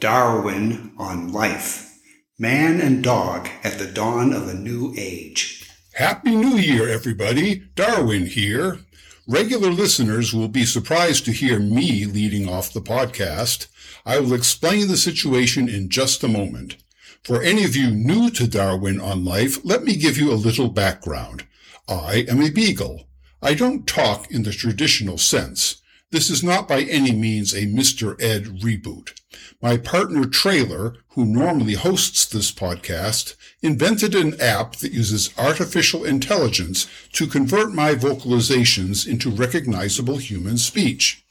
Darwin on Life Man and Dog at the Dawn of a New Age. Happy New Year, everybody. Darwin here. Regular listeners will be surprised to hear me leading off the podcast. I will explain the situation in just a moment. For any of you new to Darwin on Life, let me give you a little background. I am a beagle. I don't talk in the traditional sense. This is not by any means a Mr. Ed reboot. My partner Trailer, who normally hosts this podcast, invented an app that uses artificial intelligence to convert my vocalizations into recognizable human speech.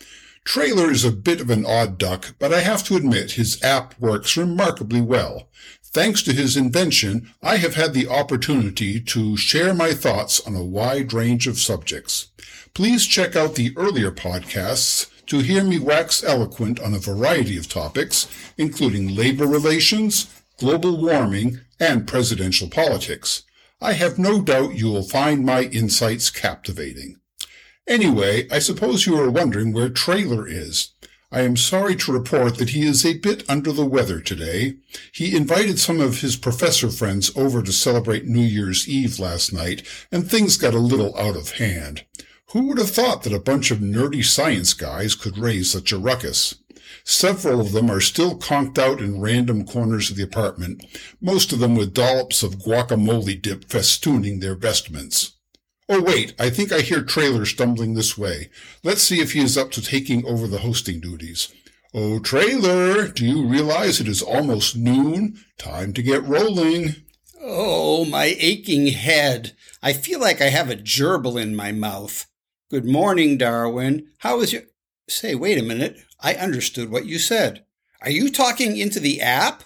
Trailer is a bit of an odd duck, but I have to admit his app works remarkably well. Thanks to his invention, I have had the opportunity to share my thoughts on a wide range of subjects. Please check out the earlier podcasts to hear me wax eloquent on a variety of topics, including labor relations, global warming, and presidential politics. I have no doubt you will find my insights captivating. Anyway, I suppose you are wondering where Trailer is. I am sorry to report that he is a bit under the weather today. He invited some of his professor friends over to celebrate New Year's Eve last night, and things got a little out of hand. Who would have thought that a bunch of nerdy science guys could raise such a ruckus? Several of them are still conked out in random corners of the apartment, most of them with dollops of guacamole dip festooning their vestments. Oh wait, I think I hear Trailer stumbling this way. Let's see if he is up to taking over the hosting duties. Oh, Trailer, do you realize it is almost noon? Time to get rolling. Oh, my aching head. I feel like I have a gerbil in my mouth. Good morning, Darwin. How is your. Say, wait a minute. I understood what you said. Are you talking into the app?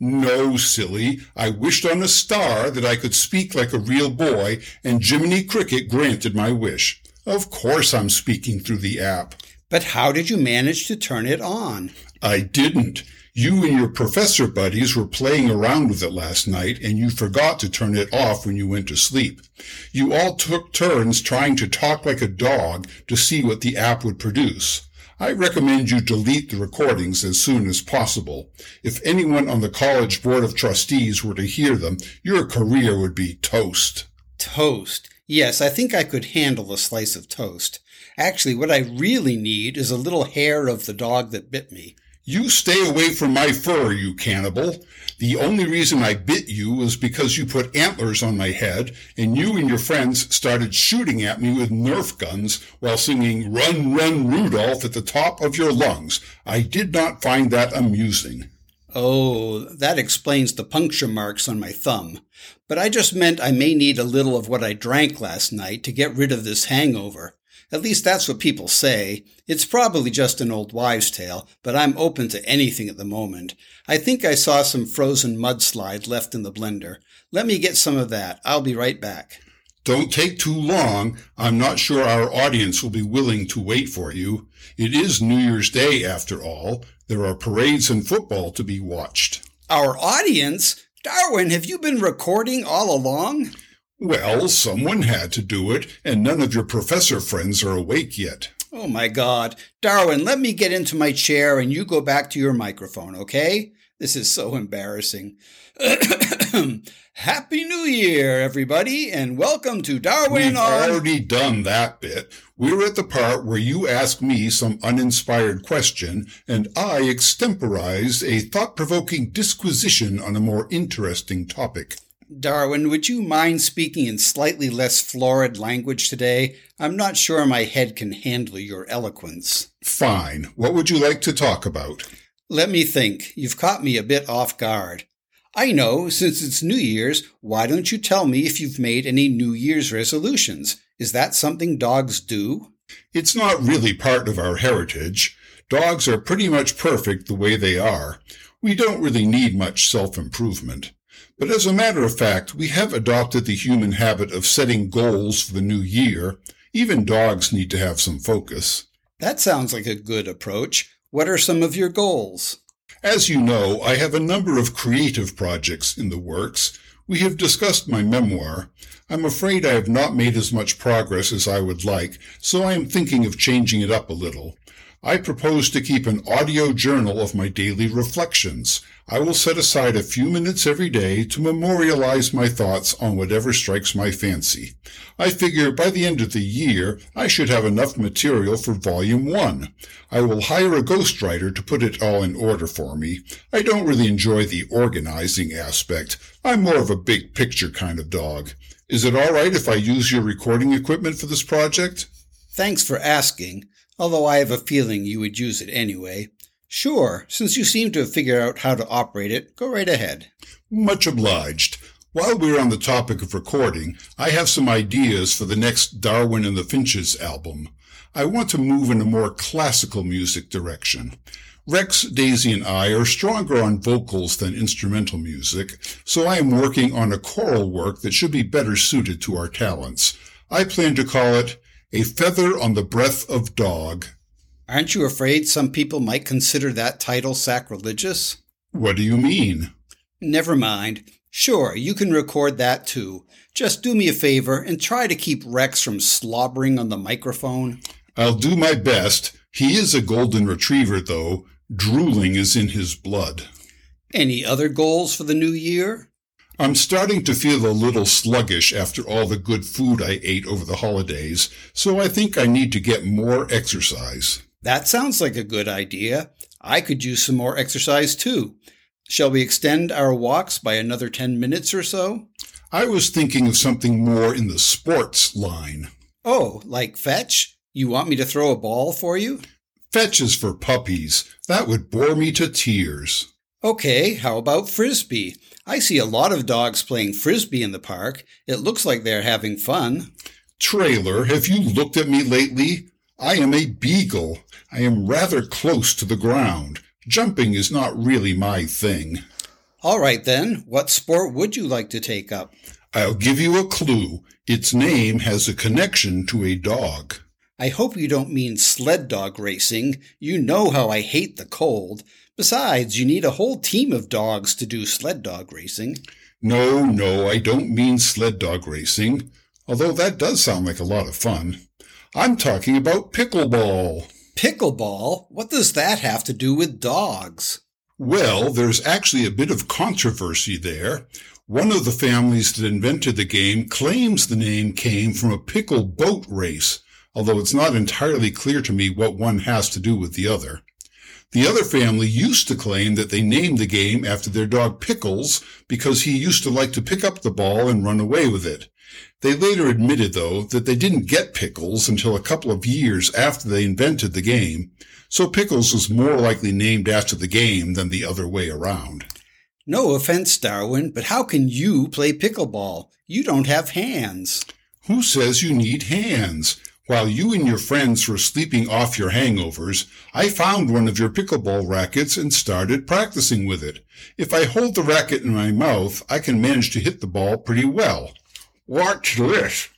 No, silly. I wished on a star that I could speak like a real boy, and Jiminy Cricket granted my wish. Of course I'm speaking through the app. But how did you manage to turn it on? I didn't. You and your professor buddies were playing around with it last night, and you forgot to turn it off when you went to sleep. You all took turns trying to talk like a dog to see what the app would produce. I recommend you delete the recordings as soon as possible. If anyone on the college board of trustees were to hear them, your career would be toast. Toast. Yes, I think I could handle a slice of toast. Actually, what I really need is a little hair of the dog that bit me. You stay away from my fur, you cannibal. The only reason I bit you was because you put antlers on my head and you and your friends started shooting at me with Nerf guns while singing Run, Run, Rudolph at the top of your lungs. I did not find that amusing. Oh, that explains the puncture marks on my thumb. But I just meant I may need a little of what I drank last night to get rid of this hangover. At least that's what people say. It's probably just an old wives' tale, but I'm open to anything at the moment. I think I saw some frozen mudslide left in the blender. Let me get some of that. I'll be right back. Don't take too long. I'm not sure our audience will be willing to wait for you. It is New Year's Day, after all. There are parades and football to be watched. Our audience? Darwin, have you been recording all along? Well, someone had to do it, and none of your professor friends are awake yet. Oh my God. Darwin, let me get into my chair and you go back to your microphone, okay? This is so embarrassing. Happy New Year, everybody, and welcome to Darwin We've on. already done that bit. We're at the part where you ask me some uninspired question, and I extemporize a thought-provoking disquisition on a more interesting topic. Darwin, would you mind speaking in slightly less florid language today? I'm not sure my head can handle your eloquence. Fine. What would you like to talk about? Let me think. You've caught me a bit off guard. I know, since it's New Year's, why don't you tell me if you've made any New Year's resolutions? Is that something dogs do? It's not really part of our heritage. Dogs are pretty much perfect the way they are. We don't really need much self-improvement. But as a matter of fact, we have adopted the human habit of setting goals for the new year. Even dogs need to have some focus. That sounds like a good approach. What are some of your goals? As you know, I have a number of creative projects in the works. We have discussed my memoir. I'm afraid I have not made as much progress as I would like, so I am thinking of changing it up a little. I propose to keep an audio journal of my daily reflections. I will set aside a few minutes every day to memorialize my thoughts on whatever strikes my fancy. I figure by the end of the year, I should have enough material for volume one. I will hire a ghostwriter to put it all in order for me. I don't really enjoy the organizing aspect. I'm more of a big picture kind of dog. Is it all right if I use your recording equipment for this project? Thanks for asking although I have a feeling you would use it anyway. Sure, since you seem to have figured out how to operate it, go right ahead. Much obliged. While we're on the topic of recording, I have some ideas for the next Darwin and the Finches album. I want to move in a more classical music direction. Rex, Daisy, and I are stronger on vocals than instrumental music, so I am working on a choral work that should be better suited to our talents. I plan to call it a feather on the breath of dog. Aren't you afraid some people might consider that title sacrilegious? What do you mean? Never mind. Sure, you can record that too. Just do me a favor and try to keep Rex from slobbering on the microphone. I'll do my best. He is a golden retriever, though. Drooling is in his blood. Any other goals for the new year? I'm starting to feel a little sluggish after all the good food I ate over the holidays, so I think I need to get more exercise. That sounds like a good idea. I could use some more exercise too. Shall we extend our walks by another 10 minutes or so? I was thinking of something more in the sports line. Oh, like fetch? You want me to throw a ball for you? Fetch is for puppies. That would bore me to tears. Okay, how about frisbee? I see a lot of dogs playing frisbee in the park. It looks like they're having fun. Trailer, have you looked at me lately? I am a beagle. I am rather close to the ground. Jumping is not really my thing. All right then, what sport would you like to take up? I'll give you a clue. Its name has a connection to a dog. I hope you don't mean sled dog racing. You know how I hate the cold. Besides, you need a whole team of dogs to do sled dog racing. No, no, I don't mean sled dog racing, although that does sound like a lot of fun. I'm talking about pickleball. Pickleball? What does that have to do with dogs? Well, there's actually a bit of controversy there. One of the families that invented the game claims the name came from a pickle boat race, although it's not entirely clear to me what one has to do with the other. The other family used to claim that they named the game after their dog Pickles because he used to like to pick up the ball and run away with it. They later admitted, though, that they didn't get Pickles until a couple of years after they invented the game, so Pickles was more likely named after the game than the other way around. No offense, Darwin, but how can you play pickleball? You don't have hands. Who says you need hands? While you and your friends were sleeping off your hangovers, I found one of your pickleball rackets and started practicing with it. If I hold the racket in my mouth, I can manage to hit the ball pretty well. Watch this.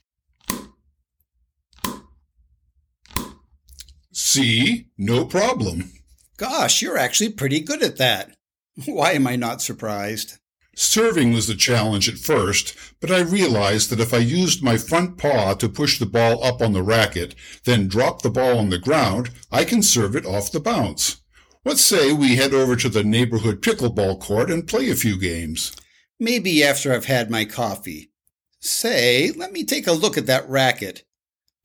See? No problem. Gosh, you're actually pretty good at that. Why am I not surprised? Serving was the challenge at first, but I realized that if I used my front paw to push the ball up on the racket, then drop the ball on the ground, I can serve it off the bounce. What say we head over to the neighborhood pickleball court and play a few games? Maybe after I've had my coffee. Say, let me take a look at that racket.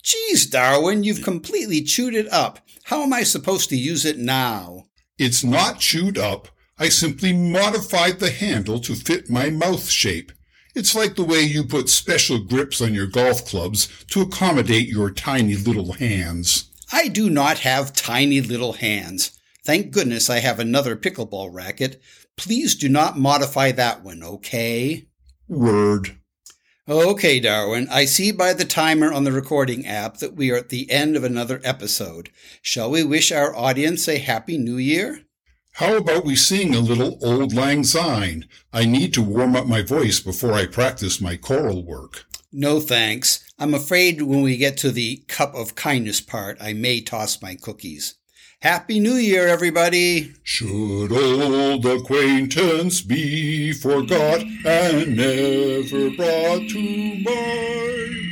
Geez, Darwin, you've completely chewed it up. How am I supposed to use it now? It's not chewed up. I simply modified the handle to fit my mouth shape. It's like the way you put special grips on your golf clubs to accommodate your tiny little hands. I do not have tiny little hands. Thank goodness I have another pickleball racket. Please do not modify that one, okay? Word. Okay, Darwin, I see by the timer on the recording app that we are at the end of another episode. Shall we wish our audience a happy new year? How about we sing a little Auld Lang Syne? I need to warm up my voice before I practice my choral work. No thanks. I'm afraid when we get to the cup of kindness part, I may toss my cookies. Happy New Year, everybody! Should old acquaintance be forgot and never brought to mind?